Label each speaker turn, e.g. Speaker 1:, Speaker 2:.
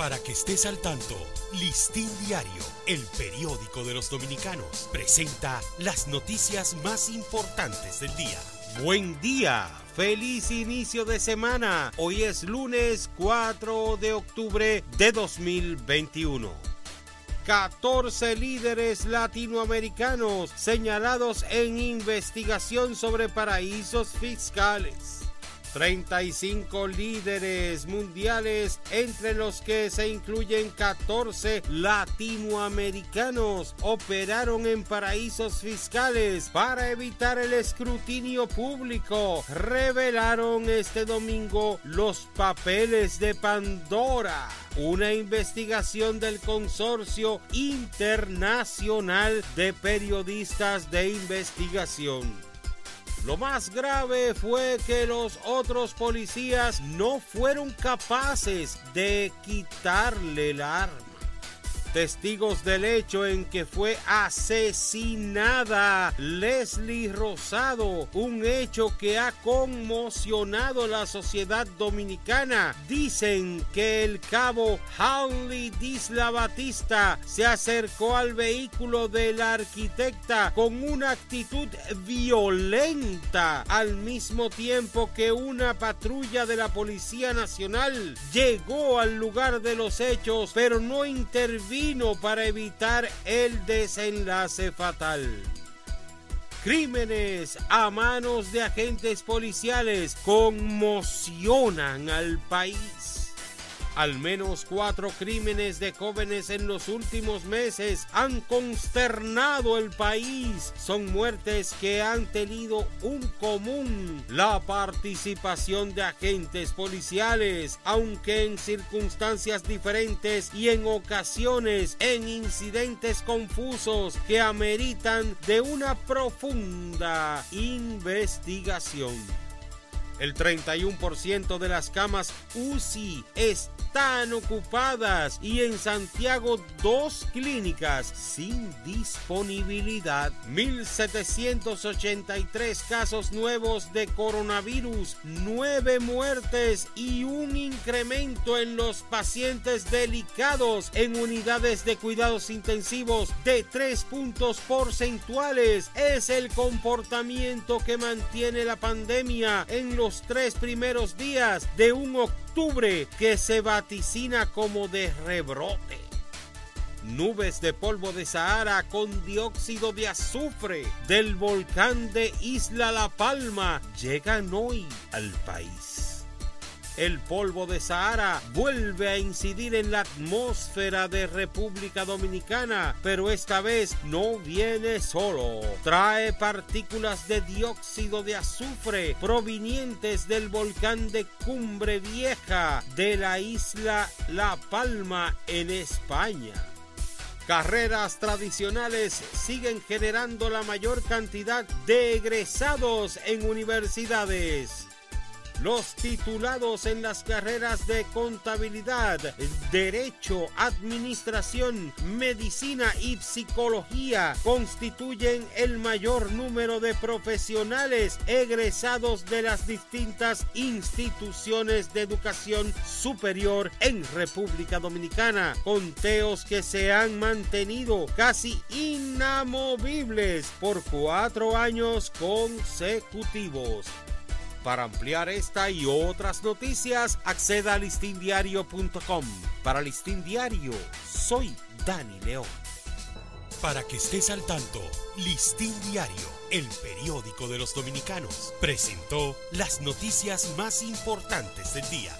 Speaker 1: Para que estés al tanto, Listín Diario, el periódico de los dominicanos, presenta las noticias más importantes del día. Buen día, feliz inicio de semana. Hoy es lunes 4 de octubre de 2021. 14 líderes latinoamericanos señalados en investigación sobre paraísos fiscales. 35 líderes mundiales, entre los que se incluyen 14 latinoamericanos, operaron en paraísos fiscales para evitar el escrutinio público. Revelaron este domingo los papeles de Pandora una investigación del Consorcio Internacional de Periodistas de Investigación. Lo más grave fue que los otros policías no fueron capaces de quitarle el arma testigos del hecho en que fue asesinada Leslie Rosado, un hecho que ha conmocionado la sociedad dominicana. Dicen que el cabo Howley Disla Batista se acercó al vehículo de la arquitecta con una actitud violenta, al mismo tiempo que una patrulla de la Policía Nacional llegó al lugar de los hechos, pero no intervino para evitar el desenlace fatal. Crímenes a manos de agentes policiales conmocionan al país. Al menos cuatro crímenes de jóvenes en los últimos meses han consternado el país. Son muertes que han tenido un común, la participación de agentes policiales, aunque en circunstancias diferentes y en ocasiones en incidentes confusos que ameritan de una profunda investigación. El 31% de las camas UCI están ocupadas y en Santiago dos clínicas sin disponibilidad. 1.783 casos nuevos de coronavirus, 9 muertes y un incremento en los pacientes delicados en unidades de cuidados intensivos de 3 puntos porcentuales. Es el comportamiento que mantiene la pandemia en los tres primeros días de un octubre que se vaticina como de rebrote. Nubes de polvo de Sahara con dióxido de azufre del volcán de Isla La Palma llegan hoy al país el polvo de Sahara vuelve a incidir en la atmósfera de República Dominicana, pero esta vez no viene solo. Trae partículas de dióxido de azufre provenientes del volcán de Cumbre Vieja de la isla La Palma en España carreras tradicionales siguen generando la mayor cantidad de egresados en universidades. Los titulados en las carreras de contabilidad, derecho, administración, medicina y psicología constituyen el mayor número de profesionales egresados de las distintas instituciones de educación superior en República Dominicana, conteos que se han mantenido casi inamovibles por cuatro años consecutivos. Para ampliar esta y otras noticias, acceda a listindiario.com. Para Listín Diario, soy Dani León. Para que estés al tanto, Listín Diario, el periódico de los dominicanos, presentó las noticias más importantes del día.